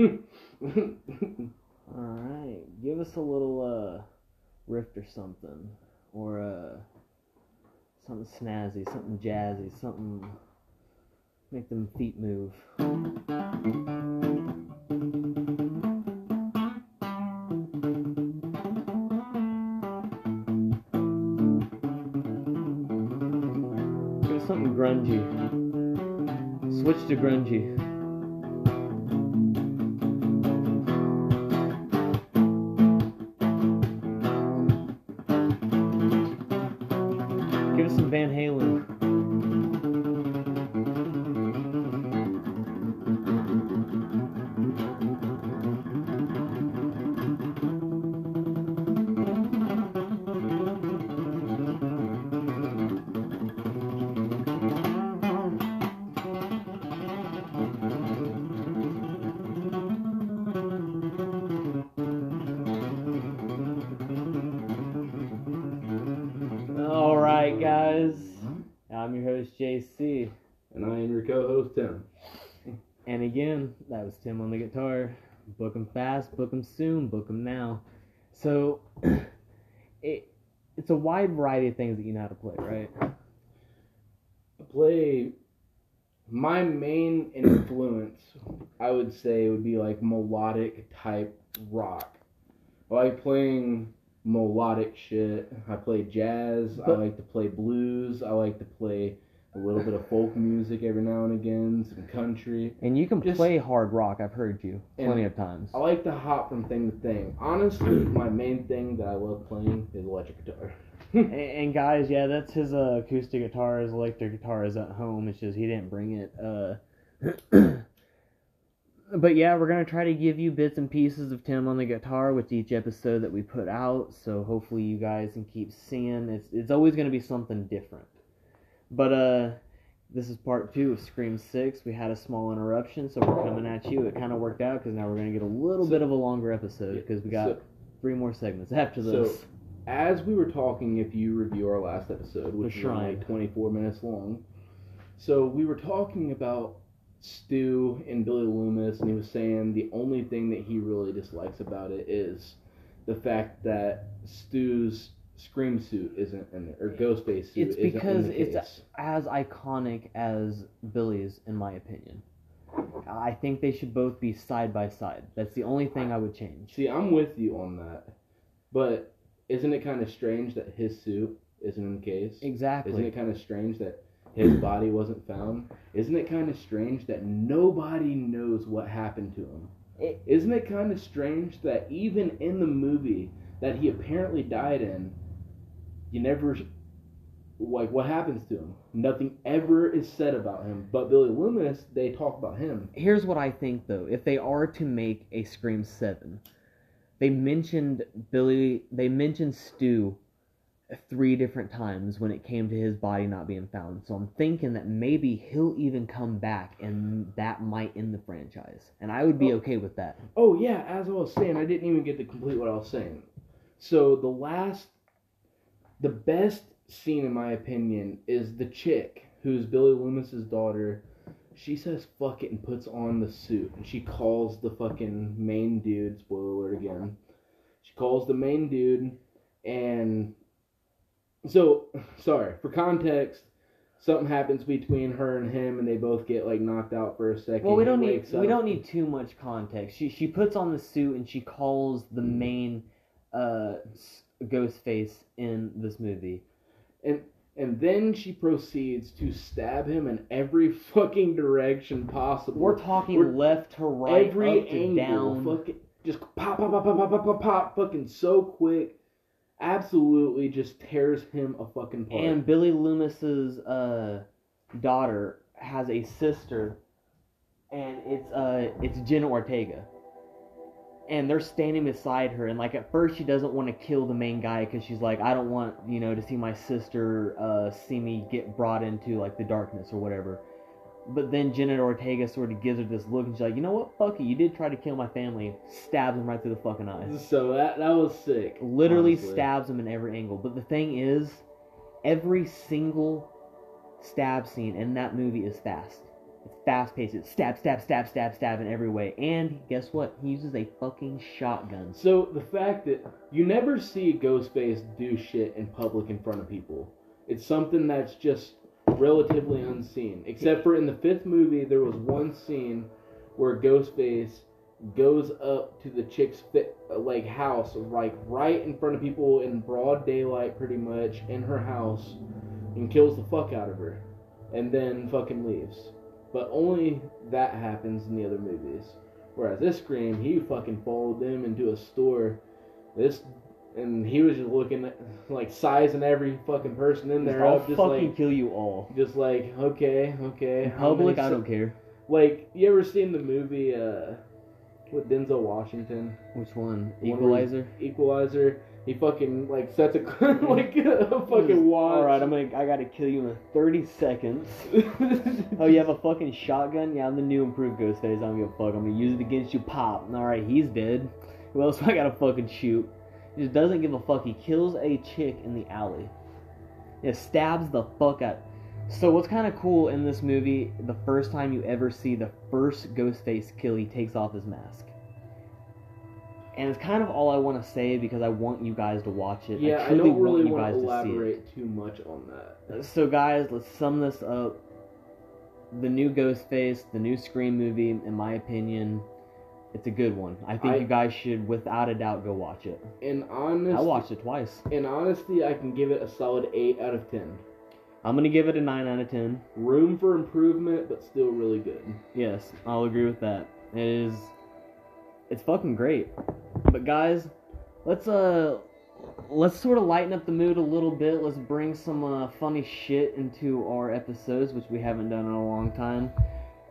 Alright. Give us a little uh riff or something. Or uh something snazzy, something jazzy, something make them feet move. Us something grungy. Switch to grungy. Was Tim on the guitar. Book 'em fast, book 'em soon, book 'em now. So, it it's a wide variety of things that you know how to play, right? I play my main influence, I would say, would be like melodic type rock. I like playing melodic shit. I play jazz. I like to play blues. I like to play a little bit of folk music every now and again, some country. And you can Just- play hard rock. I've heard you plenty of times. I like to hop from thing to thing. Honestly, my main thing that I love playing is electric guitar. And, and guys, yeah, that's his uh, acoustic guitar. His electric guitar is at home. It's just he didn't bring it. Uh, but yeah, we're gonna try to give you bits and pieces of Tim on the guitar with each episode that we put out. So hopefully you guys can keep seeing. It's it's always gonna be something different. But uh, this is part two of Scream Six. We had a small interruption, so we're coming at you. It kind of worked out because now we're gonna get a little So- bit of a longer episode because we got So- three more segments after So, this. as we were talking, if you review our last episode, which was only Shrine. 24 minutes long, so we were talking about Stu and Billy Loomis, and he was saying the only thing that he really dislikes about it is the fact that Stu's scream suit isn't in there, or Ghostface suit It's isn't because in the it's as iconic as Billy's, in my opinion. I think they should both be side by side. That's the only thing I would change. See, I'm with you on that, but isn't it kind of strange that his suit isn't in the case? Exactly. Isn't it kind of strange that his body wasn't found? Isn't it kind of strange that nobody knows what happened to him? Isn't it kind of strange that even in the movie that he apparently died in, you never like what happens to him? Nothing ever is said about him. But Billy Loomis, they talk about him. Here's what I think though. If they are to make a Scream 7, they mentioned Billy, they mentioned Stu three different times when it came to his body not being found. So I'm thinking that maybe he'll even come back and that might end the franchise. And I would be Oh. okay with that. Oh yeah, as I was saying, I didn't even get to complete what I was saying. So the last, the best scene in my opinion is the chick who's Billy Loomis's daughter. She says "fuck it" and puts on the suit, and she calls the fucking main dude. Spoiler alert again. She calls the main dude, and so sorry for context. Something happens between her and him, and they both get like knocked out for a second. Well, we don't need wakes we don't need too much context. She she puts on the suit and she calls the main uh s- ghost face in this movie. and and then she proceeds to stab him in every fucking direction possible. We're talking We're- left to right, every up to angle, down. fucking just pop, pop, pop, pop, pop, pop, pop, pop, fucking so quick. Absolutely, just tears him a fucking apart. And Billy Loomis's uh daughter has a sister, and it's uh it's Jenna Ortega. And they're standing beside her, and like at first she doesn't want to kill the main guy because she's like, I don't want you know to see my sister uh see me get brought into like the darkness or whatever. But then Jenna Ortega sort of gives her this look, and she's like, you know what, fuck it, you did try to kill my family. Stabs him right through the fucking eyes so that that was sick. literally honestly. stabs him in every angle. But the thing is, every single stab scene in that movie is fast. It's fast paced. It's stab, stab, stab, stab, stab in every way. And guess what? He uses a fucking shotgun. So the fact that you never see Ghostface do shit in public in front of people, it's something that's just relatively unseen. Except for in the fifth movie, there was one scene where Ghostface goes up to the chick's fit, like house, like right in front of people in broad daylight, pretty much in her house, and kills the fuck out of her, and then fucking leaves. But only that happens in the other movies. Whereas this Scream, he fucking followed them into a store. This and he was just looking at like sizing every fucking person in there I'll up, just fucking like kill you all. just like okay, okay. In public, I don't care. Like you ever seen the movie uh with Denzel Washington? Which one? One Equalizer. He fucking like sets a like a fucking watch. All right, I'm gonna. I gotta kill you in 30 seconds. Oh, you have a fucking shotgun? Yeah, I'm the new improved Ghostface. I don't give a fuck. I'm gonna use it against you. Pop. All right, he's dead. Who else I gotta fucking shoot? He just doesn't give a fuck. He kills a chick in the alley. It stabs the fuck out. So what's kind of cool in this movie? The first time you ever see the first Ghostface kill, he takes off his mask. And it's kind of all I want to say because I want you guys to watch it. yeah, I I, truly don't really want you want guys to to see it. elaborate too much on that. So, guys, let's sum this up. The new Ghostface, the new Scream movie, in my opinion, it's a good one. I think I- you guys should, without a doubt, go watch it. In honest, I watched it twice. In honesty, I can give it a solid eight out of ten. I'm gonna give it a nine out of ten. Room for improvement, but still really good. Yes, I'll agree with that. It is, it's fucking great. But guys, let's uh, let's sort of lighten up the mood a little bit. Let's bring some uh, funny shit into our episodes, which we haven't done in a long time.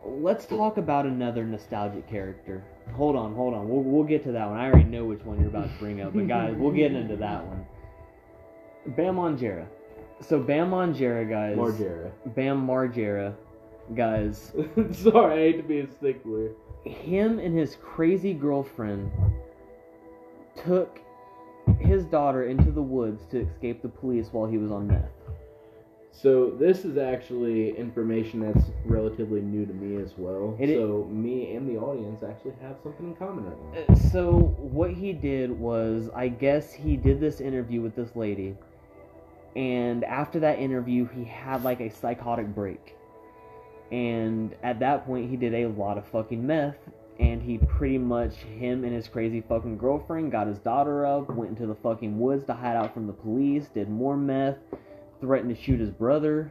Let's talk about another nostalgic character. Hold on, hold on. We'll we'll get to that one. I already know which one you're about to bring up, but guys, we'll get into that one. Bam Margera. So Bam Margera, guys. Margera. Bam Margera, guys Sorry, I hate to be a stickler. him and his crazy girlfriend took his daughter into the woods to escape the police while he was on meth. So this is actually information that's relatively new to me as well. It so me and the audience actually have something in common. I think. Uh, So what he did was, I guess he did this interview with this lady, and after that interview, he had like a psychotic break, and at that point, he did a lot of fucking meth, and he pretty much him and his crazy fucking girlfriend got his daughter up, went into the fucking woods to hide out from the police, did more meth, threatened to shoot his brother.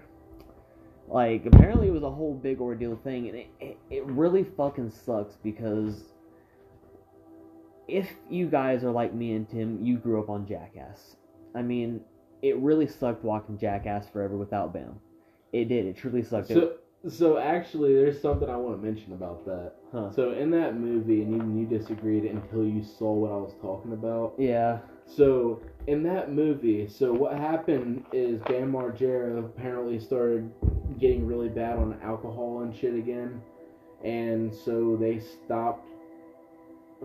Like apparently it was a whole big ordeal thing, and it, it, it really fucking sucks because if you guys are like me and Tim, you grew up on Jackass. I mean, it really sucked watching Jackass forever without Bam. It did. It truly sucked. So so actually, there's something I want to mention about that. huh. So in that movie, and even you disagreed until you saw what I was talking about. Yeah. So in that movie, so what happened is Bam Margera apparently started getting really bad on alcohol and shit again, and so they stopped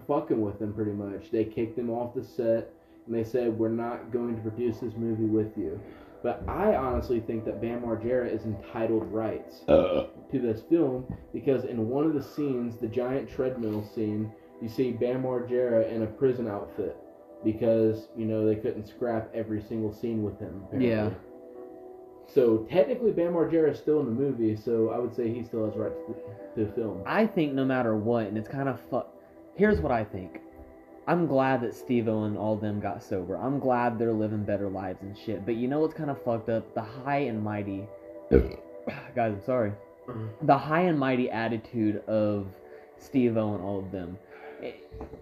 fucking with him pretty much. They kicked him off the set, and they said, "We're not going to produce this movie with you." But I honestly think that Bam Margera is entitled rights to this film because in one of the scenes, the giant treadmill scene, you see Bam Margera in a prison outfit because you know they couldn't scrap every single scene with him. Apparently. Yeah. So technically, Bam Margera is still in the movie, so I would say he still has rights to, to film. I think no matter what, and it's kind of fu- Here's what I think. I'm glad that Steve O and all them got sober. I'm glad they're living better lives and shit. But you know what's kind of fucked up? The high and mighty. Guys, I'm sorry. Mm-hmm. The high and mighty attitude of Steve O and all of them.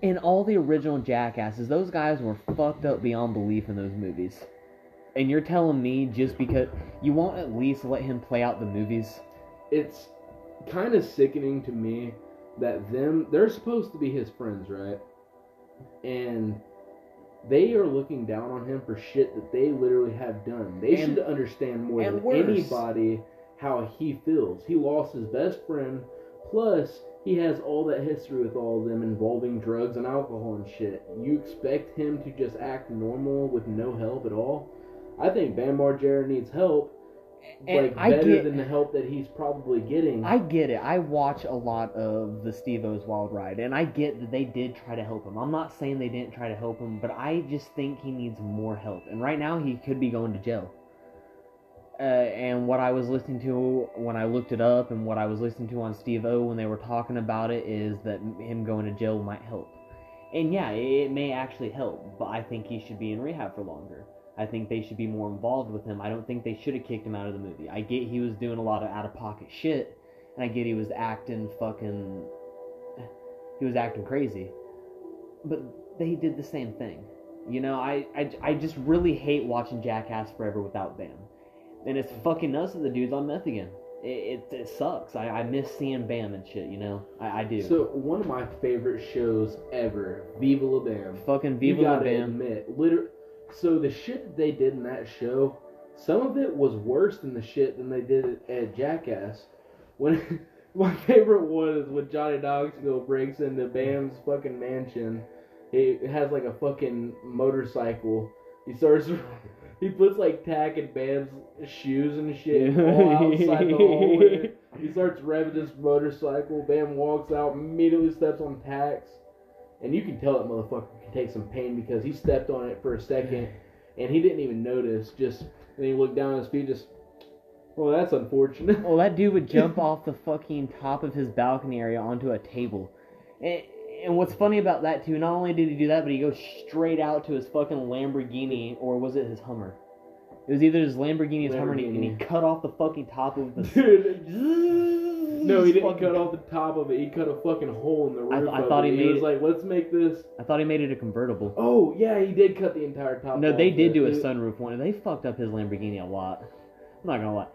In all the original Jackasses, those guys were fucked up beyond belief in those movies. And you're telling me just because you won't at least let him play out the movies? It's kind of sickening to me that them they're supposed to be his friends, right? And they are looking down on him for shit that they literally have done. They And- should understand more than worse. anybody how he feels. He lost his best friend, plus he has all that history with all of them involving drugs and alcohol and shit. You expect him to just act normal with no help at all? I think Bam Margera needs help, And like I better get- than the help that he's probably getting. I get it. I watch a lot of the Steve O's Wild Ride, and I get that they did try to help him. I'm not saying they didn't try to help him, but I just think he needs more help. And right now, he could be going to jail. Uh, and what I was listening to when I looked it up, and what I was listening to on Steve O when they were talking about it, is that him going to jail might help. And yeah, it may actually help, but I think he should be in rehab for longer. I think they should be more involved with him. I don't think they should have kicked him out of the movie. I get he was doing a lot of out of pocket shit, and I get he was acting fucking. He was acting crazy. But they did the same thing. You know, I, I, I just really hate watching Jackass Forever without Bam. And it's fucking nuts that the dude's on meth again. It, it, it sucks. I, I miss seeing Bam and shit, you know? I, I do. So one of my favorite shows ever, Viva La Bam. fucking You Viva La gotta Bam. admit, liter- So the shit that they did in that show, some of it was worse than the shit than they did at Jackass. When my favorite one is when Johnny Knoxville breaks into Bam's fucking mansion. He has like a fucking motorcycle. He starts. He puts like tack in Bam's shoes and shit all outside the hallway. He starts revving his motorcycle. Bam walks out, immediately steps on tacks. And you can tell that motherfucker can take some pain because he stepped on it for a second and he didn't even notice. Just and he looked down at his feet, just, well, that's unfortunate. Well, that dude would jump off the fucking top of his balcony area onto a table. And, and what's funny about that, too, not only did he do that, but he goes straight out to his fucking Lamborghini, or was it his Hummer? It was either his Lamborghini or his Hummer, and he, and he cut off the fucking top of the. Dude, no, he didn't cut off the top of it. He cut a fucking hole in the I- roof. I of thought it. he he made was it- like, let's make this. I thought he made it a convertible. Oh yeah, he did cut the entire top. No, they did do a sunroof one. They fucked up his Lamborghini a lot. I'm not gonna lie.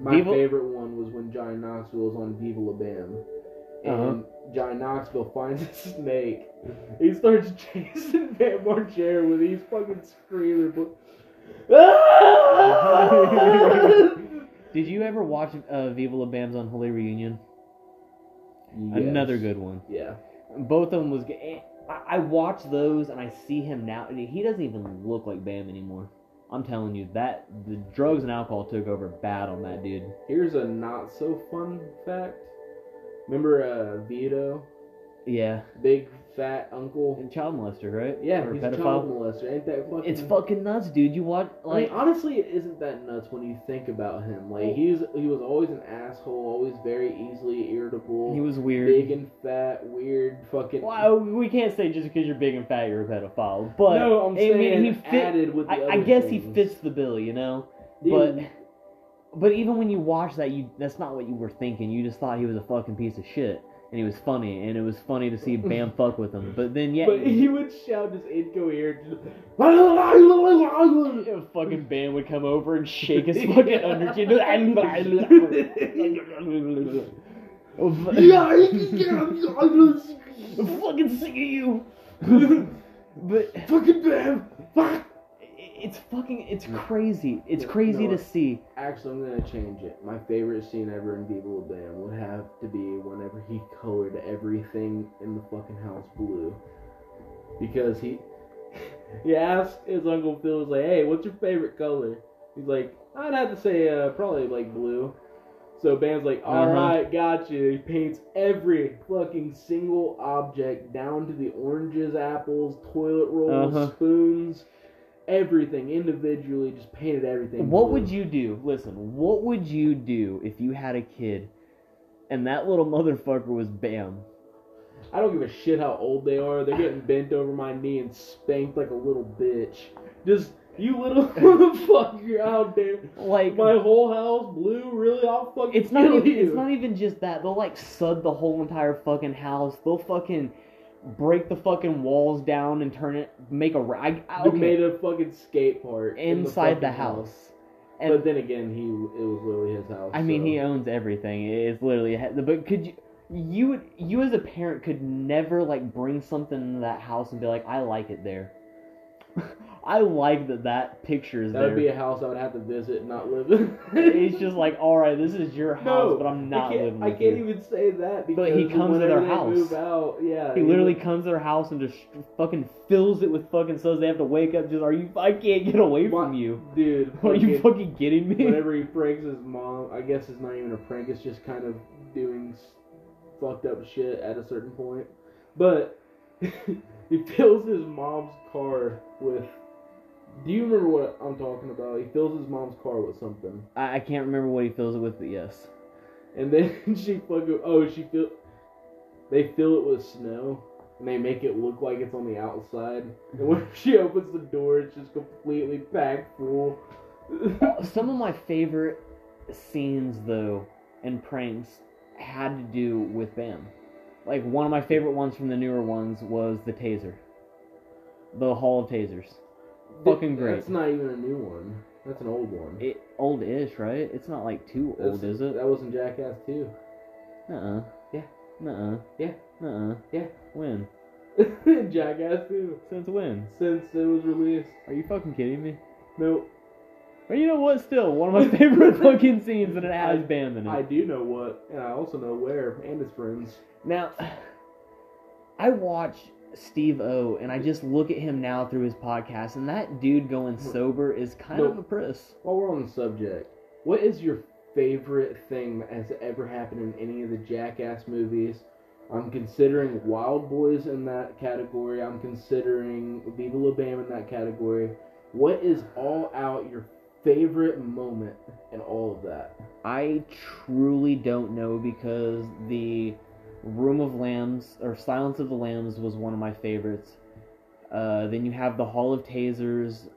My Viva- favorite one was when Johnny Knoxville was on Viva La Bam. And Uh-huh. Johnny Knoxville finds a snake. He starts chasing Bam Margera with these fucking screaming. but- Did you ever watch uh, Viva La Bam's Unholy Reunion? Yes. Another good one. Yeah. Both of them was. g- eh, I, I watch those and I see him now, and he doesn't even look like Bam anymore. I'm telling you that the drugs and alcohol took over bad on that dude. Here's a not so fun fact. Remember uh, Vito, Yeah, big fat uncle? and child molester, right? Yeah, or he's a child molester. Ain't that fucking? It's fucking nuts, dude. You I like mean, honestly, it isn't that nuts when you think about him. Like he's he was always an asshole, always very easily irritable. he was weird. big and fat, weird, fucking. Well, we can't say just because you're big and fat you're a pedophile, but no, I'm I mean, saying he fit. added with the I, I guess he fits the bill, you know. Dude, But but even when you watch that, you that's not what you were thinking. You just thought he was a fucking piece of shit, and he was funny, and it was funny to see Bam fuck with him. But then yeah, but he would shout just incoherent. Just, if fucking Bam would come over and shake his fucking underchin. I'm fucking sick of you. but fucking Bam. Fuck. It's fucking it's crazy. It's No, crazy no, to see. Actually, I'm gonna change it. My favorite scene ever in La Bam would have to be whenever he colored everything in the fucking house blue, because he he asked his uncle Phil, was like, "Hey, what's your favorite color?" He's like, "I'd have to say uh, probably like blue." So Bam's like, "All Uh-huh. right, gotcha." He paints every fucking single object down to the oranges, apples, toilet rolls, Uh-huh. spoons. Everything individually, just painted everything. What blue. would you do? Listen, what would you do if you had a kid and that little motherfucker was Bam? I don't give a shit how old they are. They're getting bent over my knee and spanked like a little bitch. Just you little motherfucker out there. Like My whole house blue. Really? I'll fucking it's not even you. it's not even just that. They'll like sud the whole entire fucking house. They'll fucking break the fucking walls down and turn it make a ra- I, I- made a fucking skate park in inside the, fucking house. But then again, he it was literally his house. I mean, so. he owns everything. It's literally a- but could you you would you as a parent could never like bring something into that house and be like, I like it there. I like that that picture is That there. would be a house I would have to visit and not live in. He's just like, all right, this is your house, no, but I'm not I can't, living I with can't you. even say that because But he comes to their whenever they house. Move out, yeah. He literally comes to their house and just fucking fills it with fucking stuff. They have to wake up. Just, are you? I can't get away Why- from you. dude. Are you fucking- fucking kidding me? whenever he pranks his mom, I guess it's not even a prank. It's just kind of doing s- fucked up shit at a certain point. But he fills his mom's car with. Do you remember what I'm talking about? He fills his mom's car with something, I, I can't remember what he fills it with, but yes. and then she fucking oh she fill. They fill it with snow. And they make it look like it's on the outside. And when she opens the door, it's just completely packed full. Uh, some of my favorite scenes, though, and pranks had to do with Bam. Like one of my favorite ones from the newer ones was the taser, the Hall of Tasers. Fucking great. That's not even a new one. That's an old one. It old-ish, right? It's not like too old, is it? That wasn't Jackass 2. Uh-uh. Yeah. Uh-uh. Yeah. Uh-uh. Yeah. When? Jackass 2. Since when? Since it was released. Are you fucking kidding me? Nope. But you know what? Still, one of my favorite fucking scenes, and it has I- Bam in it. I do know what, and I also know where, and his friends. Now, I watch Steve O, and I just look at him now through his podcast, and that dude going sober is kind Nope. of a priss. While we're on the subject, what is your favorite thing that has ever happened in any of the Jackass movies? I'm considering Wildboyz in that category. I'm considering Viva La Bam in that category. What is all out your favorite moment in all of that? I truly don't know because the Room of Lambs or Silence of the Lambs was one of my favorites. Uh, then you have the Hall of Tasers,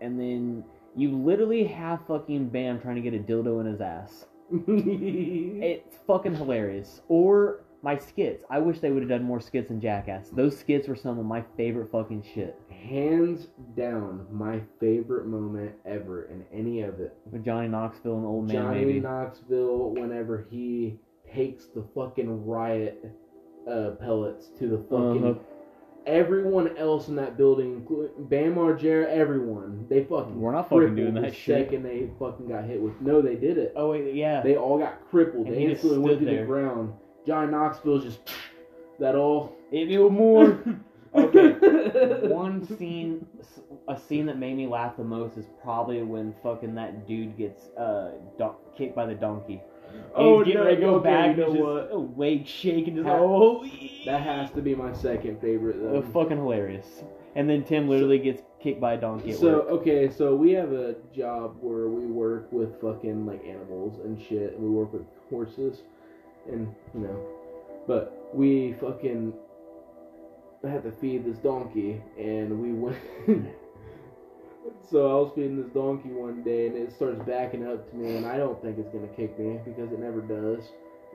and then you literally have fucking Bam trying to get a dildo in his ass. It's fucking hilarious. Or my skits. I wish they would have done more skits in Jackass. Those skits were some of my favorite fucking shit. Hands down, my favorite moment ever in any of it. With Johnny Knoxville and Old Man Johnny. Knoxville, whenever he takes the fucking riot uh, pellets to the fucking. Uh-huh. Everyone else in that building, including Bam Margera, everyone, they fucking. We're not fucking doing that shit. Second they fucking got hit with. No, they did it. Oh wait, yeah. They all got crippled. And they just instantly went stood to the there. ground. Johnny Knoxville's just. That all. Hit me more. Okay. okay. One scene, a scene that made me laugh the most is probably when fucking that dude gets uh don- kicked by the donkey. Oh, he's getting no, ready to go okay, back. you know just a leg shaking. Just oh, That has to be my second favorite though. fucking hilarious. And then Tim literally gets kicked by a donkey So work. okay, so we have a job where we work with fucking like animals and shit, and we work with horses, and you know, but we fucking had to feed this donkey, and we went. So I was feeding this donkey one day, and it starts backing up to me, and I don't think it's gonna kick me because it never does.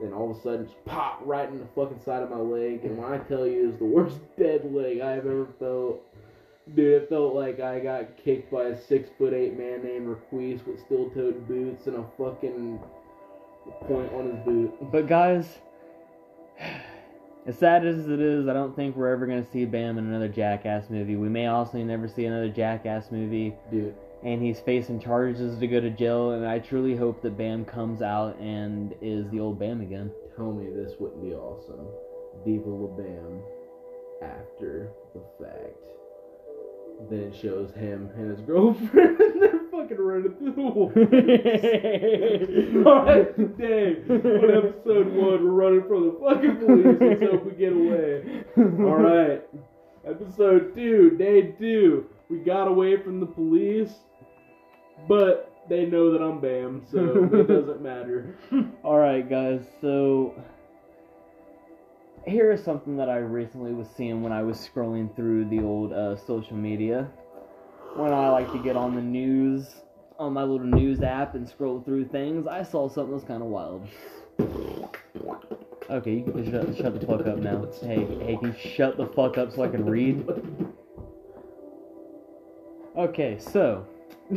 Then all of a sudden, just pop right in the fucking side of my leg, and when I tell you, it's the worst dead leg I have ever felt. Dude, it felt like I got kicked by a six foot eight man named Requise with steel toed boots and a fucking point on his boot. But guys, as sad as it is, I don't think we're ever gonna see Bam in another Jackass movie. We may also never see another Jackass movie. Dude, and he's facing charges to go to jail. And I truly hope that Bam comes out and is the old Bam again. tell me this wouldn't be awesome. Viva La Bam after the fact. Then it shows him and his girlfriend, they're fucking running through the. Alright, today, on episode one, we're running from the fucking police. Let's we get away. Alright, episode two, day two. We got away from the police, but they know that I'm Bam, so it doesn't matter. All right, guys. So here is something that I recently was seeing when I was scrolling through the old uh, social media. When I like to get on the news on my little news app and scroll through things, I saw something that's kind of wild. Okay, you can shut, shut the fuck up now. Hey, hey, can you shut the fuck up so I can read? Okay, so.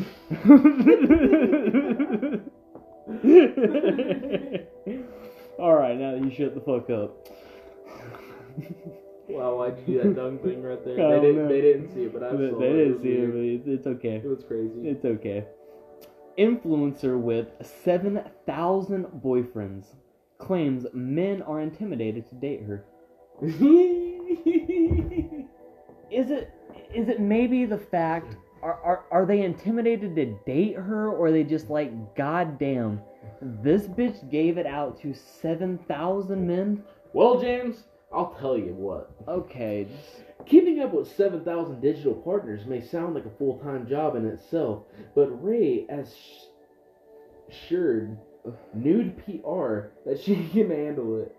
Alright, now you shut the fuck up. Wow, why'd you do that tongue thing right there? They oh, didn't, know. they didn't see it, but I saw they didn't see it, but it's, it's okay. It was crazy. It's okay. Influencer with 7,000 boyfriends claims men are intimidated to date her. Is it is it maybe the fact are, are are they intimidated to date her or are they just like goddamn this bitch gave it out to 7,000 men? well, James, I'll tell you what. Okay, just- Keeping up with 7,000 digital partners may sound like a full time job in itself, but Ray assured Nude PR that she can handle it.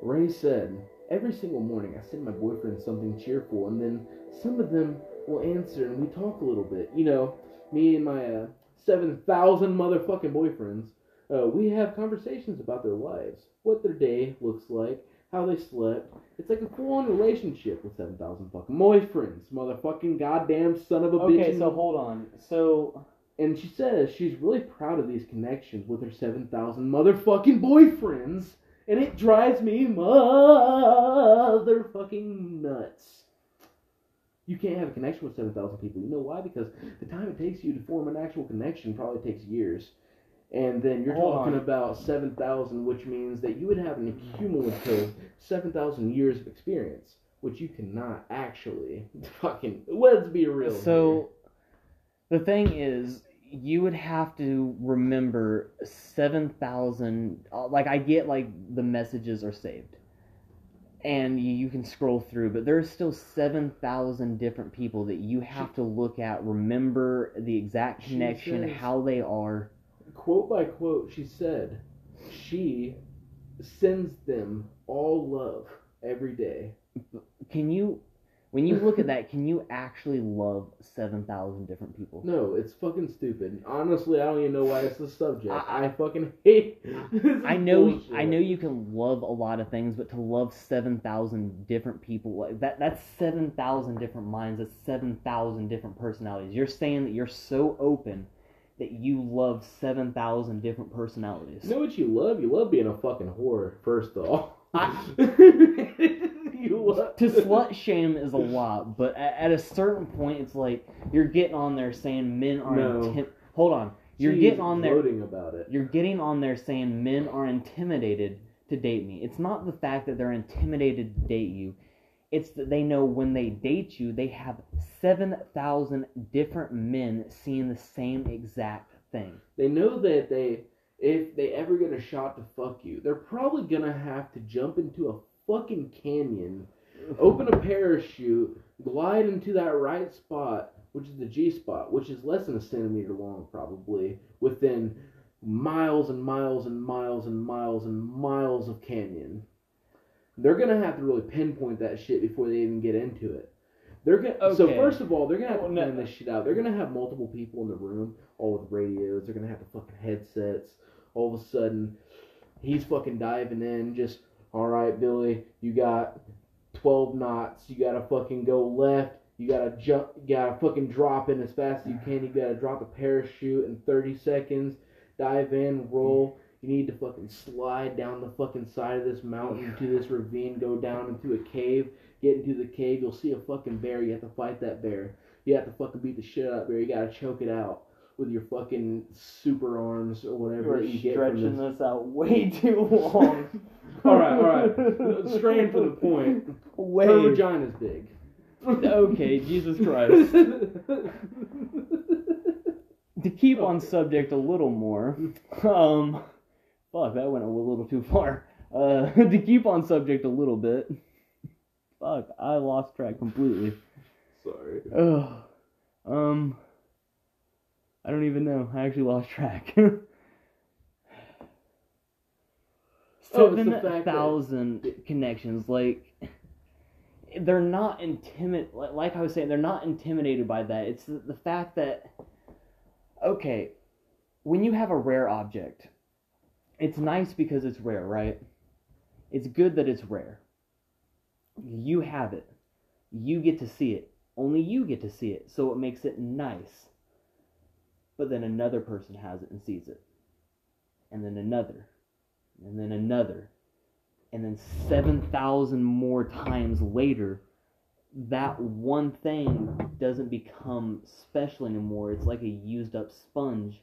Ray said, Every single morning I send my boyfriend something cheerful, and then some of them will answer and we talk a little bit. You know, me and my uh, 7,000 motherfucking boyfriends, uh, we have conversations about their lives, what their day looks like, how they slept. It's like a full on relationship with 7,000 fucking boyfriends. Motherfucking goddamn son of a bitch. Okay, so hold on. So and she says she's really proud of these connections with her 7,000 motherfucking boyfriends. And it drives me motherfucking nuts. You can't have a connection with 7,000 people. You know why? Because the time it takes you to form an actual connection probably takes years. And then you're Hold talking on. about 7,000, which means that you would have an cumulative 7,000 years of experience, which you cannot actually fucking. Let's be real. here. So the thing is, you would have to remember seven thousand. Uh, like I get, like the messages are saved, and you, you can scroll through, but there's still seven thousand different people that you have to look at, remember the exact connection, how they are. Quote by quote, she said, she sends them all love every day. Can you, when you look at that, can you actually love seven thousand different people? No, it's fucking stupid. Honestly, I don't even know why it's the subject. I- I, fucking hate. this I know, bullshit. I know you can love a lot of things, but to love seven thousand different people, like that—that's seven thousand different minds. That's seven thousand different personalities. You're saying that you're so open that you love seven thousand different personalities. You know what you love? You love being a fucking whore. First off, I- you love to slut shame is a lot, but at, at a certain point, it's like you're getting on there saying men are. No. Intim- Hold on, you're getting on there. about it. You're getting on there saying men are intimidated to date me. It's not the fact that they're intimidated to date you. It's that they know when they date you, they have 7,000 different men seeing the same exact thing. They know that they, if they ever get a shot to fuck you, they're probably gonna have to jump into a fucking canyon, open a parachute, glide into that right spot, which is the G spot, which is less than a centimeter long, probably within miles and miles and miles and miles and miles of canyon. They're gonna have to really pinpoint that shit before they even get into it. They're gonna. So first of all, they're gonna have to Well, no- plan this shit out. They're gonna have multiple people in the room, all with radios. They're gonna have the fucking headsets. All of a sudden, he's fucking diving in. Just all right, Billy. You got twelve knots. You gotta fucking go left. You gotta jump. You gotta fucking drop in as fast as you can. You gotta drop a parachute in thirty seconds. Dive in, roll. You need to fucking slide down the fucking side of this mountain to this ravine. Go down into a cave. Get into the cave. You'll see a fucking bear. You have to fight that bear. You have to fucking beat the shit out of that bear. You gotta choke it out with your fucking super arms or whatever you get from this. this out way too long. All right, all right. Straying from the point. Her Way. vagina's big. Okay, Jesus Christ. to keep on subject a little more, um, fuck, that went a little too far. Uh, to keep on subject a little bit, fuck, I lost track completely. Sorry. Ugh. Um, I don't even know. I actually lost track. Oh, it's the Seven fact that- connections, like they're not intimid. Like, like I was saying, they're not intimidated by that. It's the, the fact that okay, when you have a rare object, it's nice because it's rare, right? It's good that it's rare. You have it. You get to see it. Only you get to see it, so it makes it nice. But then another person has it and sees it. And then another. And then another. and then 7,000 more times later, that one thing doesn't become special anymore. It's like a used up sponge.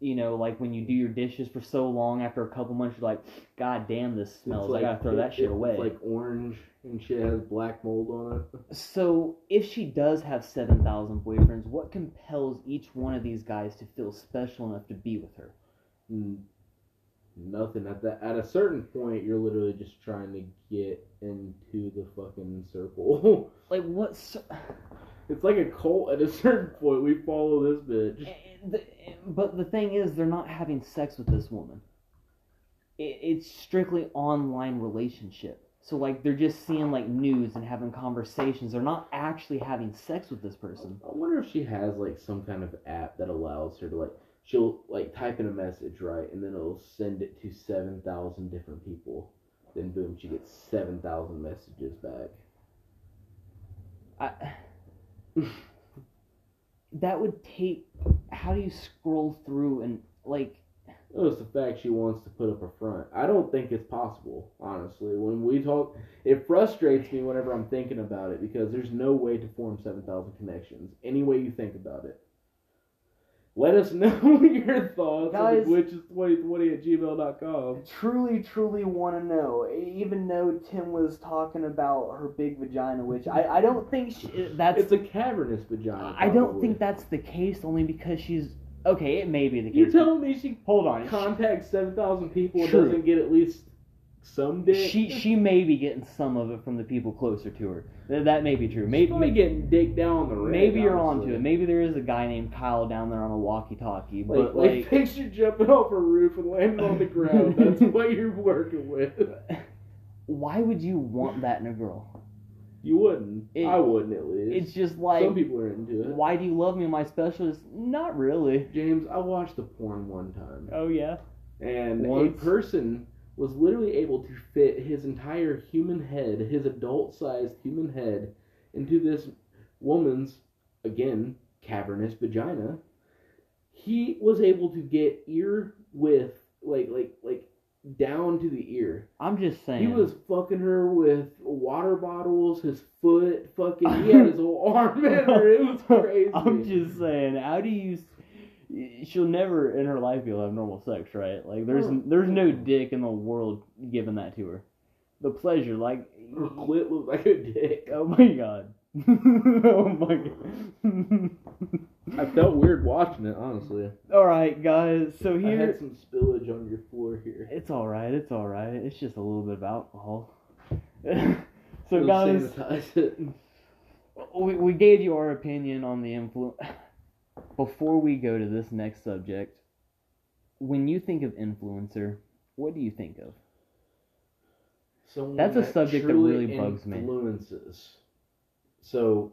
You know, like when you do your dishes for so long, after a couple months, you're like, God damn, this smells. I gotta throw that shit it's away. like orange and shit has black mold on it. So, if she does have 7,000 boyfriends, what compels each one of these guys to feel special enough to be with her? N- Nothing at that. At a certain point, you're literally just trying to get into the fucking circle. Like, what's. it's like a cult. At a certain point, we follow this bitch. But the thing is, they're not having sex with this woman. It, it's strictly online relationship. So, like, they're just seeing, like, news and having conversations. They're not actually having sex with this person. I wonder if she has like some kind of app that allows her to like she'll like type in a message right, and then it'll send it to seven thousand different people. Then boom, she gets seven thousand messages back. I, that would take. How do you scroll through and, like, Notice the fact she wants to put up a front. I don't think it's possible, honestly. When we talk, it frustrates me whenever I'm thinking about it because there's no way to form 7,000 connections. Any way you think about it. Let us know your thoughts Guys- on glitches2020 at gmail.com. truly, truly want to know. Even though Tim was talking about her big vagina, which I, I don't think she, that's. It's a cavernous vagina. I don't think that's the case, only because she's. Okay, it may be the case. You're telling me she Hold on. contacts 7,000 people and doesn't get at least some dick? She she may be getting some of it from the people closer to her. Th- That may be true. She's Maybe probably getting dick down the rig, maybe you're honestly. onto it. Maybe there is a guy named Kyle down there on a walkie-talkie. Like, But like, like, picture jumping off a roof and landing on the ground. That's what you're working with. why would you want that in a girl? You wouldn't. It- I wouldn't at least. It's just like, Some people are into it. why do you love me, my specialist? Not really. James, I watched the porn one time, Oh yeah. and Once? a person was literally able to fit his entire human head, his adult-sized human head, into this woman's, again, cavernous vagina. He was able to get ear width, like, like, like, down to the ear. I'm just saying. He was fucking her with water bottles, his foot, fucking. He had his whole arm in her. It was crazy. I'm just saying. How do you? She'll never in her life be able to have normal sex, right? Like there's there's no dick in the world giving that to her. The pleasure, like. Her clit looked like a dick. Oh my god. oh my god. I felt weird watching it, honestly. All right, guys. So I here, had some spillage on your floor here. it's all right. It's all right. It's just a little bit of alcohol. so guys, sanitize it. we, we gave you our opinion on the influence. Before we go to this next subject, when you think of influencer, what do you think of? Someone That's a that subject that truly really bugs me. Influences. So,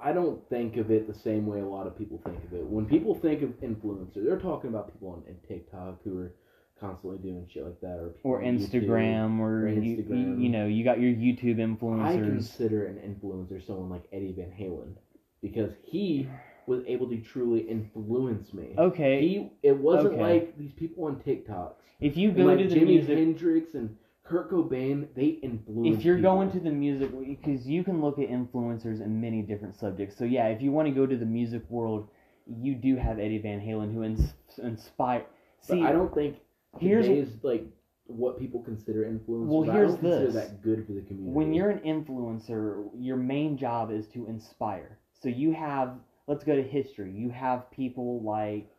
I don't think of it the same way a lot of people think of it. When people think of influencer, they're talking about people on, in TikTok who are constantly doing shit like that, or Or on YouTube. Instagram, or, or you, you, Instagram. you know, you got your YouTube influencers. I consider an influencer someone like Eddie Van Halen because he was able to truly influence me. Okay, He it wasn't Okay. like these people on TikToks. if you go like to the Jimi music Hendrix and Kurt Cobain, they influence. if you're people. going to the music because you can look at influencers in many different subjects so yeah if you want to go to the music world you do have eddie van halen who ins- inspire But see I don't think here's- today's like what people consider influencers. Well, here's this. that good for the community. when you're an influencer your main job is to inspire so you have let's go to history you have people like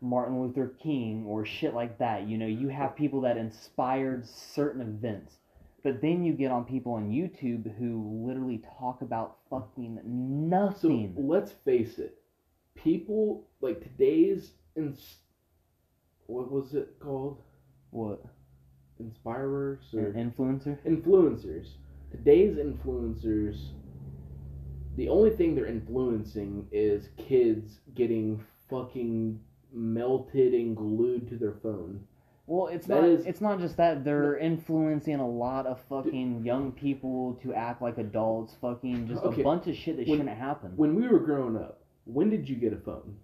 martin luther king or shit like that you know you have people that inspired certain events but then you get on people on youtube who literally talk about fucking nothing. so let's face it, people like today's ins- what was it called? what Inspirers or An influencer? influencers. Today's influencers, the only thing they're influencing is kids getting fucking melted and glued to their phone. Well, it's That not. is- it's not just that they're influencing a lot of fucking young people to act like adults. Fucking just Okay. a bunch of shit that When- shouldn't happen. When we were growing up, when did you get a phone?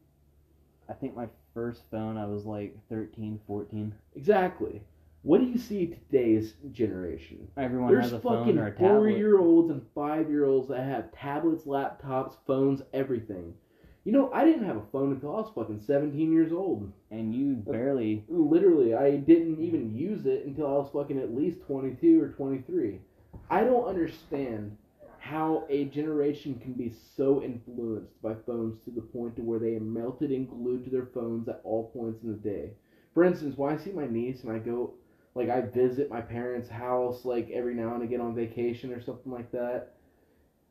I think my first phone, I was like 13, 14. Exactly. What do you see today's generation? Everyone There's has a phone or a tablet. Four year olds and five year olds that have tablets, laptops, phones, everything. You know, I didn't have a phone until I was fucking 17 years old. and you barely. Literally, I didn't even use it until I was fucking at least 22 or 23. I don't understand how a generation can be so influenced by phones to the point to where they are melted and glued to their phones at all points in the day. For instance, when I see my niece and I go, like, I visit my parents' house, like, every now and again on vacation or something like that,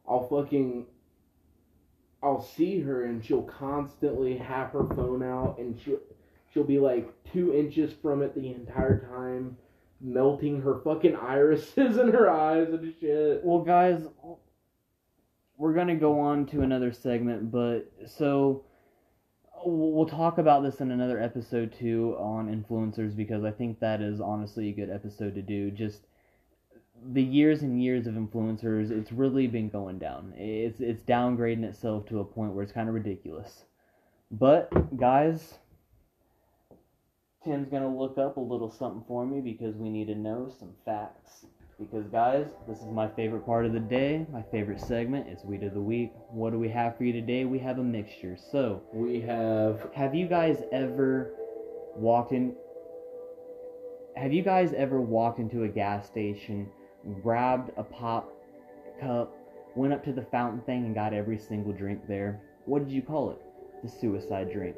I'll fucking I'll see her and she'll constantly have her phone out and she'll she'll be like two inches from it the entire time, melting her fucking irises in her eyes and shit. Well, guys, we're gonna go on to another segment, but so we'll talk about this in another episode too on influencers because I think that is honestly a good episode to do. Just the years and years of influencers, it's really been going down. It's it's downgrading itself to a point where it's kind of ridiculous. But guys, Tim's gonna look up a little something for me because we need to know some facts. Because guys, this is my favorite part of the day, my favorite segment. It's Weed of the Week. What do we have for you today? We have a mixture. So, We have have you guys ever walked in have you guys ever walked into a gas station, grabbed a pop cup, went up to the fountain thing and got every single drink there? What did you call it? The suicide drink.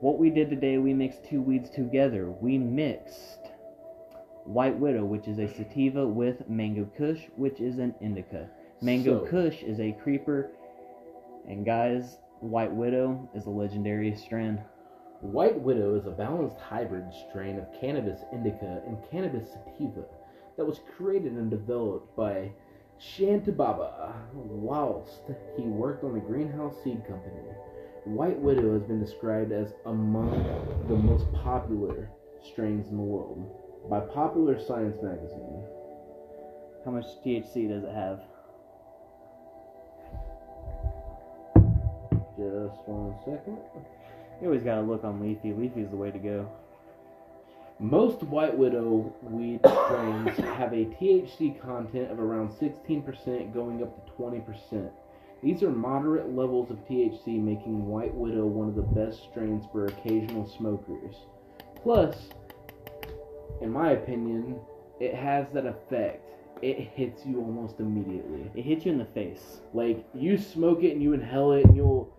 What we did today, we mixed two weeds together. We mixed White Widow, which is a sativa, with Mango Kush, which is an indica. Mango So- Kush is a creeper, and guys, White Widow is a legendary strain. White Widow is a balanced hybrid strain of cannabis indica and cannabis sativa that was created and developed by Shantibaba whilst he worked on the Greenhouse Seed Company. White Widow has been described as among the most popular strains in the world by Popular Science magazine. How much THC does it have? Just one second. You always gotta look on Leafly. Leafly's the way to go. Most White Widow weed strains have a THC content of around 16% going up to 20%. These are moderate levels of THC, making White Widow one of the best strains for occasional smokers. Plus, in my opinion, it has that effect. It hits you almost immediately. It hits you in the face. Like, you smoke it and you inhale it and you'll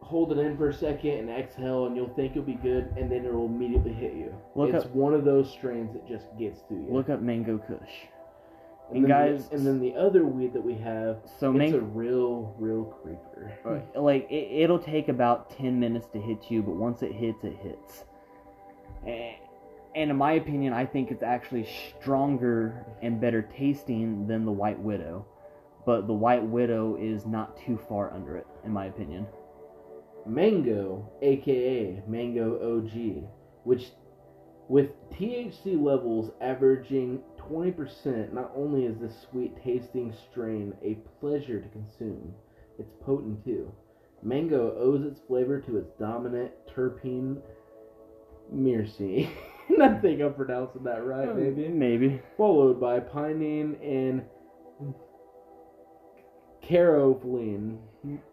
hold it in for a second and exhale and you'll think you'll be good and then it'll immediately hit you. Look it's up- one of those strains that just gets to you. Look up Mango Kush. and, and then guys- the, and then the other weed that we have, So it's Mango, a real, real creeper. like it, it'll take about 10 minutes to hit you but once it hits it hits Eh, and in my opinion i think it's actually stronger and better tasting than the white widow but the white widow is not too far under it in my opinion Mango, aka Mango OG, which with THC levels averaging 20%, not only is this sweet tasting strain a pleasure to consume, it's potent too. Mango owes its flavor to its dominant terpene myrcene. I think I'm pronouncing that right, maybe. maybe Followed by pinene and caryophyllene.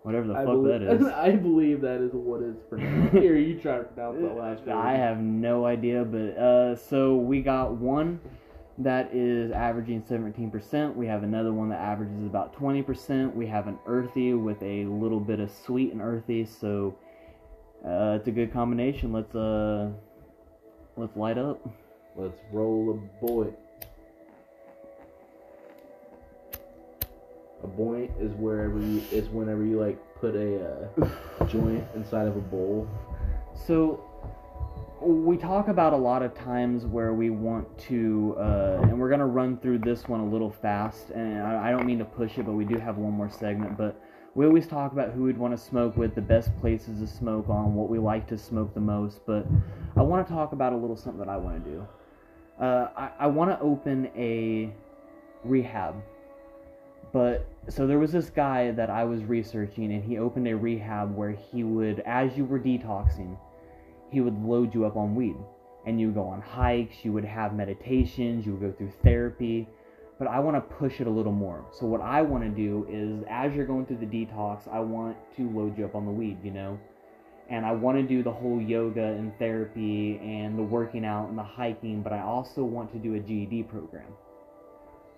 whatever the I fuck believe, that is I believe that is what it's pronounced. Here, you try to pronounce that last word. I have no idea, but uh, so we got one that is averaging 17%. We have another one that averages about 20%. We have an earthy with a little bit of sweet and earthy, so uh, it's a good combination. Let's uh, let's light up. Let's roll a boy. A boy is wherever you is whenever you like put a uh, joint inside of a bowl. So we talk about a lot of times where we want to, uh, and we're gonna run through this one a little fast. And I, I don't mean to push it, but we do have one more segment. But we always talk about who we'd want to smoke with, the best places to smoke on, what we like to smoke the most. But I want to talk about a little something that I want to do. Uh, I, I want to open a rehab. But so there was this guy that I was researching, and he opened a rehab where he would, as you were detoxing, he would load you up on weed. and you would go on hikes, you would have meditations, you would go through therapy. But I want to push it a little more. So what I want to do is as you're going through the detox, I want to load you up on the weed, you know? And I want to do the whole yoga and therapy and the working out and the hiking, but I also want to do a GED program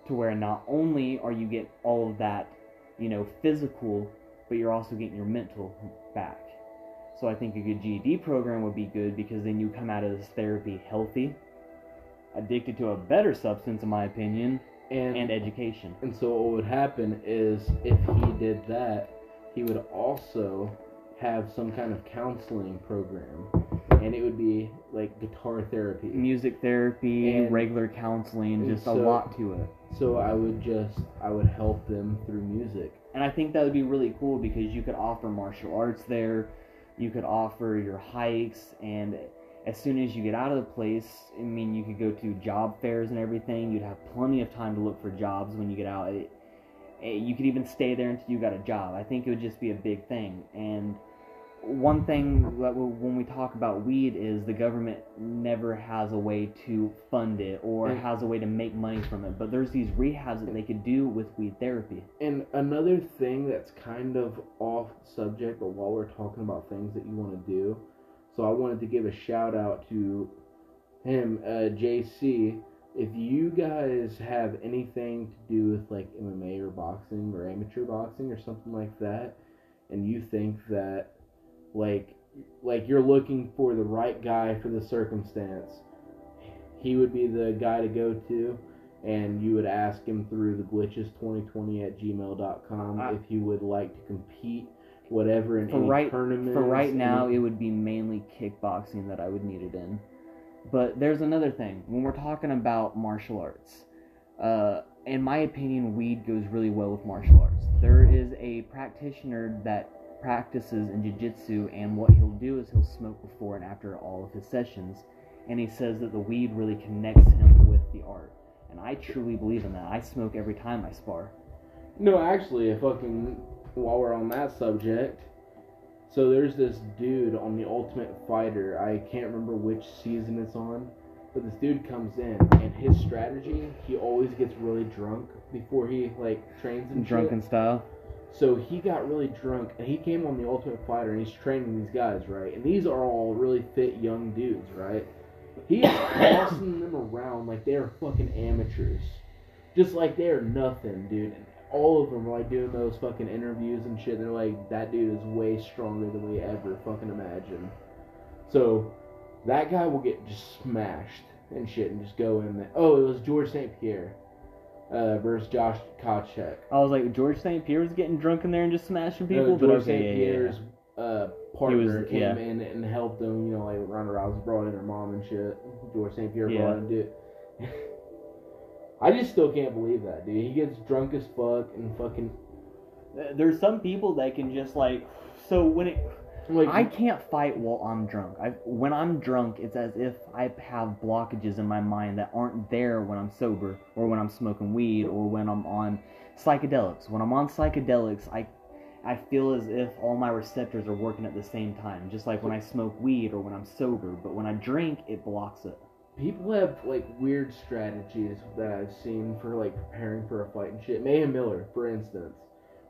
to where not only are you getting all of that, you know, physical, but you're also getting your mental back. So I think a good GED program would be good because then you come out of this therapy healthy, addicted to a better substance, in my opinion, And and education. And so what would happen is if he did that, he would also have some kind of counseling program, and it would be like guitar therapy. Music therapy, And- regular counseling, just a lot to it. So I would just I would help them through music. And I think that would be really cool because you could offer martial arts there, you could offer your hikes, and as soon as you get out of the place, I mean, you could go to job fairs and everything. You'd have plenty of time to look for jobs when you get out. It, it, you could even stay there until you got a job. I think it would just be a big thing. And one thing that we, when we talk about weed is the government never has a way to fund it or And- has a way to make money from it. But there's these rehabs that they could do with weed therapy. And another thing that's kind of off subject, but while we're talking about things that you want to do, so I wanted to give a shout out to him, uh, JC. If you guys have anything to do with like MMA or boxing or amateur boxing or something like that, and you think that like like you're looking for the right guy for the circumstance, he would be the guy to go to and you would ask him through the glitches2020 at gmail.com I- if he would like to compete whatever in For any right- tournaments. For right now, it would be mainly kickboxing that I would need it in. But there's another thing. When we're talking about martial arts, uh, in my opinion, weed goes really well with martial arts. There is a practitioner that practices in jiu-jitsu, and what he'll do is he'll smoke before and after all of his sessions, and he says that the weed really connects him with the art. And I truly believe in that. I smoke every time I spar. No, actually, if fucking while we're on that subject, so there's this dude on the Ultimate Fighter. I can't remember which season it's on, but this dude comes in and his strategy, he always gets really drunk before he like trains and shit. Drunken style. So he got really drunk and he came on the Ultimate Fighter and he's training these guys, right? And these are all really fit young dudes, right? He's tossing them around like they're fucking amateurs. Just like they're nothing, dude. And all of them are like doing those fucking interviews and shit. They're like, that dude is way stronger than we ever fucking imagined. So that guy will get just smashed and shit and just go in there. Oh, it was George St. Pierre uh, versus Josh Koscheck. I was like, George St. Pierre was getting drunk in there and just smashing people, No, but George okay, St. yeah, yeah, yeah. Pierre's uh, partner came yeah. in and helped him. You know, like Ronda Rousey brought in her mom and shit. George St. Pierre brought in dude. I just still can't believe that, dude. He gets drunk as fuck and fucking There's some people that can just like. So when it, like I can't fight while I'm drunk. I when I'm drunk, it's as if I have blockages in my mind that aren't there when I'm sober, or when I'm smoking weed, or when I'm on psychedelics. When I'm on psychedelics, I I feel as if all my receptors are working at the same time, just like when I smoke weed or when I'm sober. But when I drink, it blocks it. People have like weird strategies that I've seen for like preparing for a fight and shit. Mayhem Miller, for instance.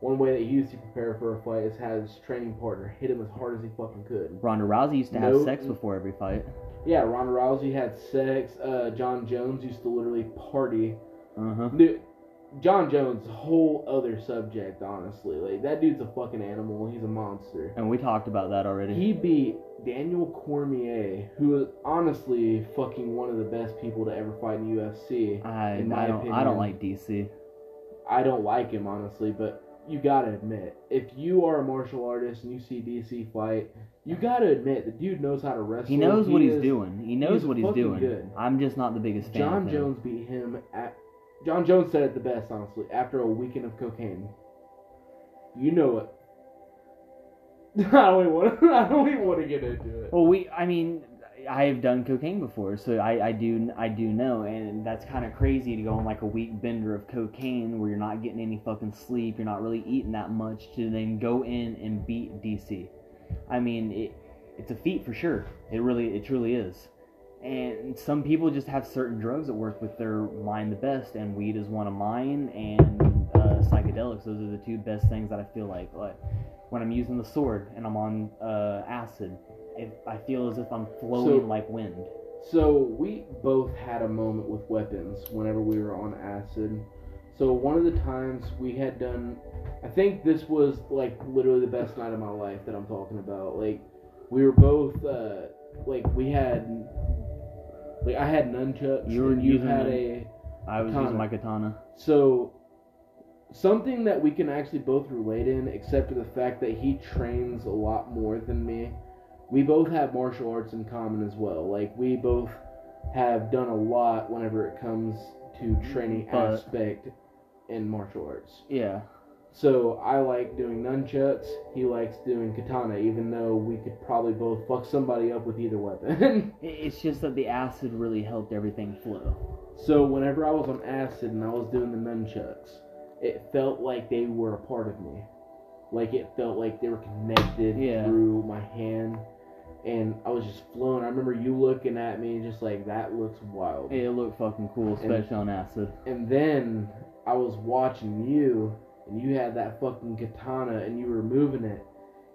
One way that he used to prepare for a fight is have his training partner hit him as hard as he fucking could. Ronda Rousey used to have No- sex before every fight. Yeah, Ronda Rousey had sex. Uh, Jon Jones used to literally party Uh huh. Dude, Jon Jones, whole other subject, honestly. Like that dude's a fucking animal. He's a monster. And we talked about that already. He beat Daniel Cormier, who is honestly fucking one of the best people to ever fight in UFC. I, in my I don't I don't like DC. I don't like him honestly, but you gotta admit, if you are a martial artist and you see DC fight, you gotta admit the dude knows how to wrestle. He knows what he's doing. He knows he's what he's doing. good. I'm just not the biggest fan. Jon. Jones beat him at. Jon Jones said it the best, honestly. After a weekend of cocaine, you know it. I don't even want. To, I don't even want to get into it. Well, we. I mean, I have done cocaine before, so I, I do I do know, and that's kind of crazy to go on like a week bender of cocaine where you're not getting any fucking sleep, you're not really eating that much, to then go in and beat DC. I mean, it it's a feat for sure. It really it truly is. And some people just have certain drugs that work with their mind the best, and weed is one of mine, and uh, psychedelics. Those are the two best things that I feel like. Like when I'm using the sword and I'm on uh, acid, it, I feel as if I'm flowing So- like wind. So we both had a moment with weapons whenever we were on acid. So one of the times we had done, I think this was like literally the best night of my life that I'm talking about. Like we were both, uh, like we had, like I had nunchucks. You were and you using had them. a. I was Katana. using my katana. So something that we can actually both relate in, except for the fact that he trains a lot more than me. We both have martial arts in common as well. Like we both have done a lot whenever it comes to training But- aspect in martial arts. Yeah. So I like doing nunchucks. He likes doing katana, even though we could probably both fuck somebody up with either weapon. It's just that the acid really helped everything flow. So whenever I was on acid and I was doing the nunchucks, it felt like they were a part of me. Like it felt like they were connected Yeah. through my hand. And I was just flowing. I remember you looking at me and just like that looks wild. It looked fucking cool, especially on acid. And then I was watching you and you had that fucking katana and you were moving it.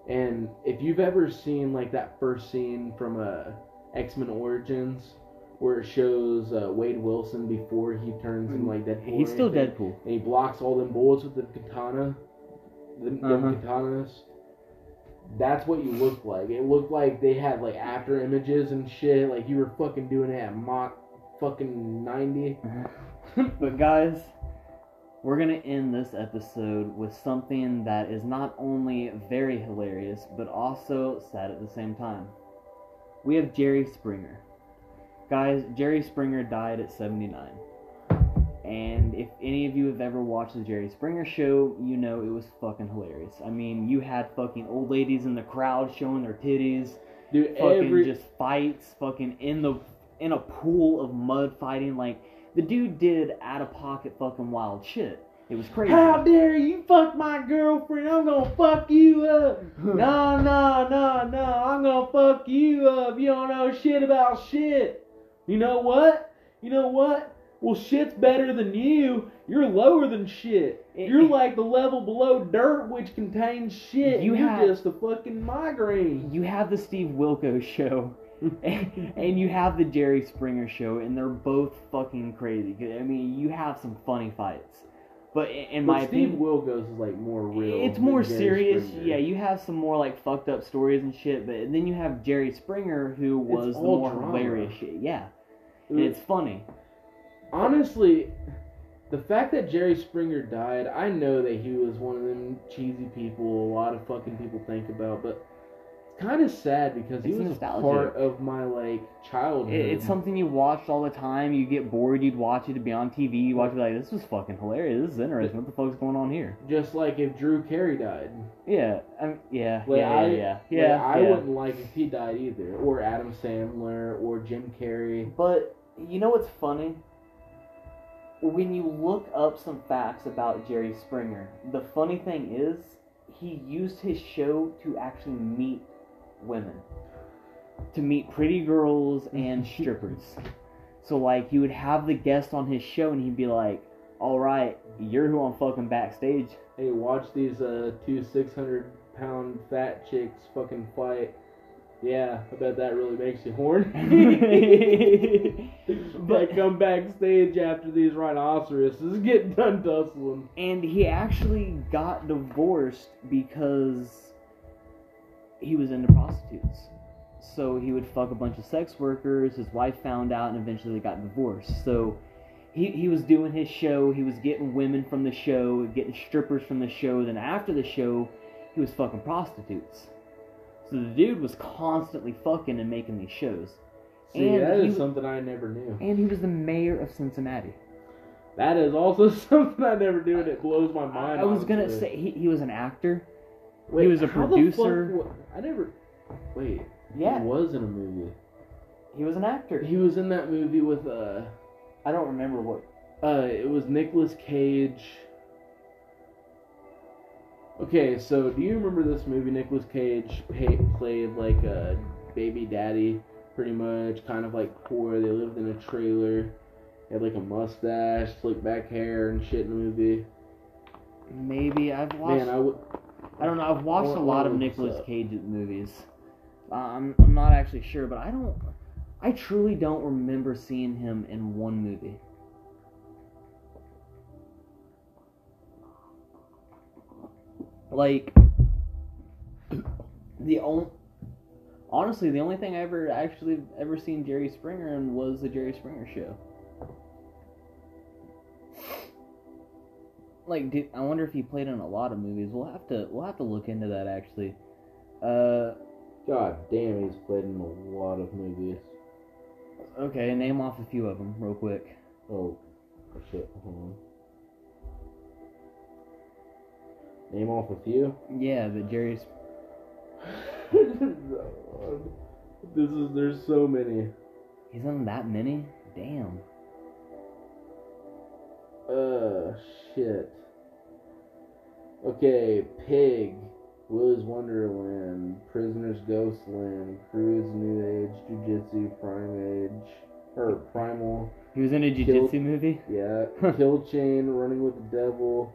And if you've ever seen like that first scene from uh, X Men Origins where it shows uh, Wade Wilson before he turns in like Deadpool. He's still anything, Deadpool. And he blocks all them bullets with the katana. Them Uh-huh. katanas. That's what you looked like. It looked like they had like after images and shit. Like you were fucking doing it at Mach fucking 90. But guys, we're gonna end this episode with something that is not only very hilarious, but also sad at the same time. We have Jerry Springer. Guys, Jerry Springer died at 79. And if any of you have ever watched the Jerry Springer show, you know it was fucking hilarious. I mean, you had fucking old ladies in the crowd showing their titties, Dude, fucking every just fights, fucking in the in a pool of mud fighting. Like the dude did out of pocket fucking wild shit. It was crazy. How dare you fuck my girlfriend? I'm gonna fuck you up. No, no, no, no. I'm gonna fuck you up. You don't know shit about shit. You know what? You know what? Well, shit's better than you. You're lower than shit. You're like the level below dirt, which contains shit. You have- just a fucking migraine. You have the Steve Wilkos show, and, and you have the Jerry Springer show, and they're both fucking crazy. I mean, you have some funny fights, but in, in my Steve opinion, Wilkos is like more real. It's more Jerry serious. Springer. Yeah, you have some more like fucked up stories and shit, but then you have Jerry Springer who was the more drama. hilarious shit. Yeah, and it's funny. honestly, the fact that Jerry Springer died, I know that he was one of them cheesy people a lot of fucking people think about, but kind of sad because he It's was nostalgia. part of my like childhood. It, it's something you watched all the time. You get bored, you'd watch it. It'd be on TV. You watch it like this was fucking hilarious. This is interesting. What the fuck's going on here? just like if Drew Carey died. Yeah, I mean, yeah, Like, yeah, I, yeah, yeah, like, yeah. I yeah. wouldn't like if he died either, or Adam Sandler, or Jim Carrey. But you know what's funny? When you look up some facts about Jerry Springer, the funny thing is he used his show to actually meet women, to meet pretty girls and strippers. So like he would have the guest on his show and he'd be like, "All right, you're who I'm fucking backstage." Hey, watch these uh, two 600 pound fat chicks fucking fight. Yeah, I bet that really makes you horny. but come backstage after these rhinoceroses get done tussling. And he actually got divorced because he was into prostitutes. So he would fuck a bunch of sex workers. His wife found out, and eventually they got divorced. So he, he was doing his show. He was getting women from the show, getting strippers from the show. Then after the show, he was fucking prostitutes. So the dude was constantly fucking and making these shows. See, And that he- something I never knew. And he was the mayor of Cincinnati. That is also something I never knew, and it blows my mind. I was gonna say he, he was an actor. Wait, was a the fuck producer. I never. Wait, Yeah, he was in a movie. he was an actor. He was in that movie with uh, I don't remember what. uh, it was Nicolas Cage. Okay, so do you remember this movie? Nicolas Cage pay, played like a baby daddy pretty much, kind of like poor. They lived in a trailer. He had like a mustache, slick back hair, and shit in the movie. Maybe I've watched. Man, I would. I don't know. I've watched Or- a lot of Nicolas? Cage movies. Uh, I'm I'm not actually sure, but I don't. I truly don't remember seeing him in one movie. Like the only. Honestly, the only thing I ever actually ever seen Jerry Springer in was the Jerry Springer show. Like, did, I wonder if he played in a lot of movies. We'll have to we'll have to look into that actually. Uh, God damn, he's played in a lot of movies. okay, name off a few of them real quick. Oh, shit. Hold on. Name off a few. Yeah, the Jerry's. this is there's so many. He's in that many. Damn. Uh, shit. Okay, Pig, Willy's Wonderland, Prisoner's Ghostland, Croods New Age, Jujitsu, Prime Age, or Primal, He was in a Kill- jujitsu movie. yeah, Kill Chain, Running with the Devil,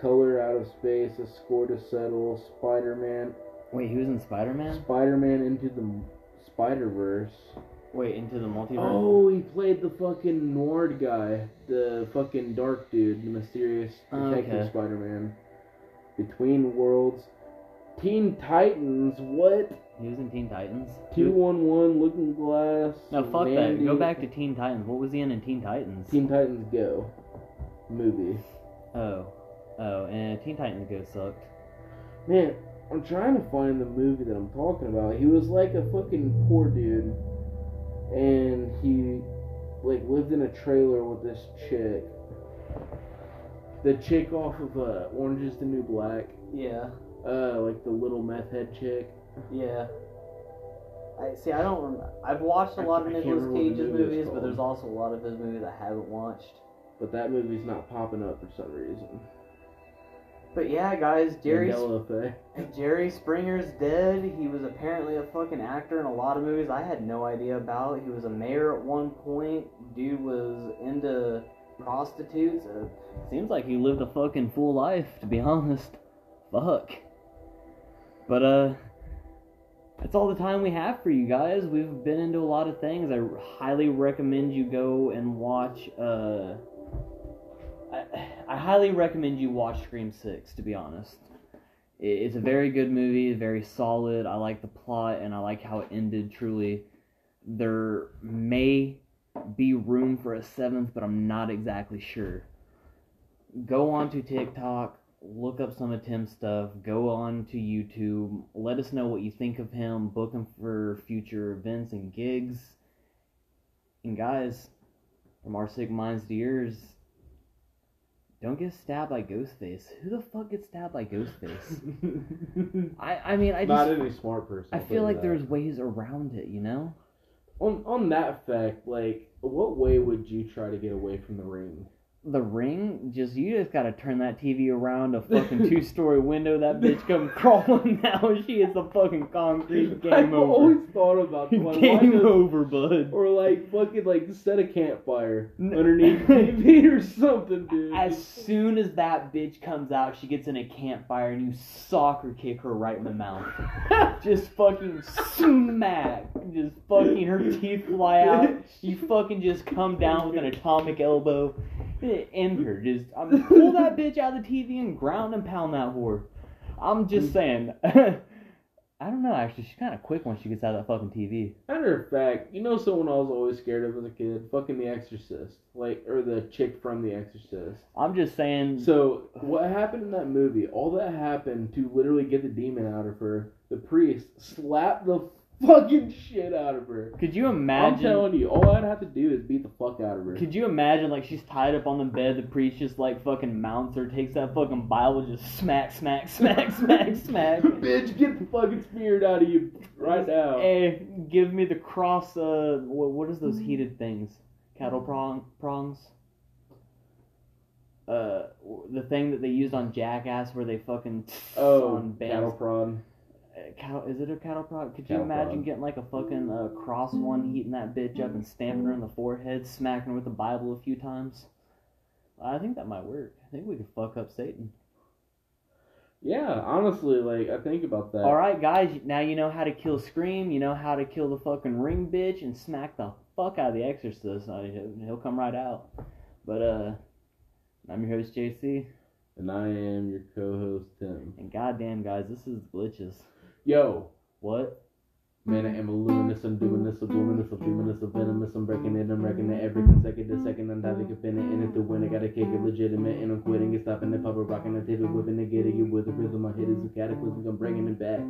Color Out of Space, A Score to Settle, Spider Man, Wait, he was in Spider Man. Spider Man Into the Spider Verse. Wait, into the multiverse. Oh, he played the fucking Noir guy, the fucking dark dude, the mysterious oh, detective Okay. Spider-Man. Between Worlds, Teen Titans. What? He was in Teen Titans. Two one one, Looking Glass. No, fuck that. Go back to Teen Titans. What was he in in Teen Titans? Teen Titans Go movie. Oh, oh, and Teen Titans Go sucked. Man, I'm trying to find the movie that I'm talking about. He was like a fucking poor dude, and he like lived in a trailer with this chick. The chick off of uh, Orange Is the New Black, Yeah, uh, like the little meth head chick. yeah. I see. I don't. Rem- I've watched a lot of I can't Nicolas remember Cage's movie movies, but there's also a lot of his movies I haven't watched. But that movie's not popping up for some reason. But yeah, guys, Jerry effect. Jerry Springer's dead. He was apparently a fucking actor in a lot of movies I had no idea about. He was a mayor at one point. Dude was into prostitutes. Uh, seems like he lived a fucking full life, to be honest. Fuck. But, uh, that's all the time we have for you guys. We've been into a lot of things. I highly recommend you go and watch, uh, I, I highly recommend you watch Scream 6, to be honest. It's a very good movie, very solid. I like the plot and I like how it ended truly. There may be room for a seventh, but I'm not exactly sure. Go on to TikTok, look up some of Tim's stuff, go on to YouTube, let us know what you think of him, book him for future events and gigs. And guys, from our sick minds to yours, don't get stabbed by Ghostface. Who the fuck gets stabbed by Ghostface? I I mean I Not any smart person. I feel like you there's ways around it, you know? On on that fact. Like, what way would you try to get away from the ring? The ring, just you just gotta turn that TV around a fucking two story window. That bitch come crawling down. She is the fucking concrete. Game I've over. always thought about like, why Game does- over, bud. Or like fucking like set a campfire underneath TV or something, dude. As soon as that bitch comes out, she gets in a campfire and you soccer kick her right in the mouth. Just fucking smack. Just fucking her teeth fly out. You fucking just come down with an atomic elbow. End her. Just um, pull that bitch out of the TV and ground and pound that whore. I'm just saying. I don't know. Actually, she's kind of quick once she gets out of that fucking TV. Matter of fact, you know someone I was always scared of as a kid? Fucking The Exorcist. Like, or the chick from The Exorcist. I'm just saying. So, what happened in that movie? All that happened to literally get the demon out of her. The priest slapped the fucking shit out of her. could you imagine? I'm telling you, all I'd have to do is beat the fuck out of her. Could you imagine like she's tied up on the bed, the priest just like fucking mounts her, takes that fucking Bible, just smack, smack, smack, smack, smack. Bitch, get the fucking spirit out of you right now. Hey, give me the cross. Uh, what, what is those heated things? Cattle prong prongs. Uh, the thing that they used on Jackass where they fucking oh, cattle prod. Cattle, is it a cattle prod? Could you imagine prod. getting like a fucking uh, cross one, heating that bitch up and stamping her in the forehead, smacking her with the Bible a few times? I think that might work. I think we could fuck up Satan. Yeah, honestly, like I think about that. All right, guys. Now you know how to kill Scream. You know how to kill the fucking ring bitch and smack the fuck out of the Exorcist. He'll come right out. But uh, I'm your host JC, And I am your co-host Tim. and goddamn, guys, this is glitches. Yo, What? man, I am a luminous, I'm doing this, a luminous, a venomous, I'm breaking it, I'm wrecking it every consecutive second, I'm diving up in it, it's the win, I gotta kick it legitimate, and I'm quitting it, stopping it, papa rocking it, table whipping it, getting it with the rhythm, my hit is a cataclysm, I'm bringing it back.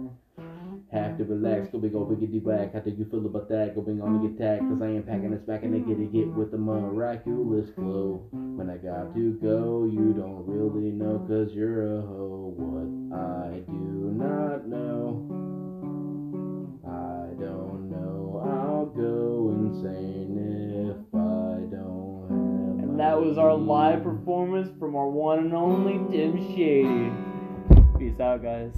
Have to relax, go big, go biggity whack. How do you feel about that? Going on to get mm-hmm. tagged, cause I am packing it, smacking it, get it, get with the miraculous flow. When I got to go, you don't really know, cause you're a hoe. What I do not know, I don't know. I'll go insane if I don't have. And that was our live performance from our one and only Tim Shady. Peace out, guys.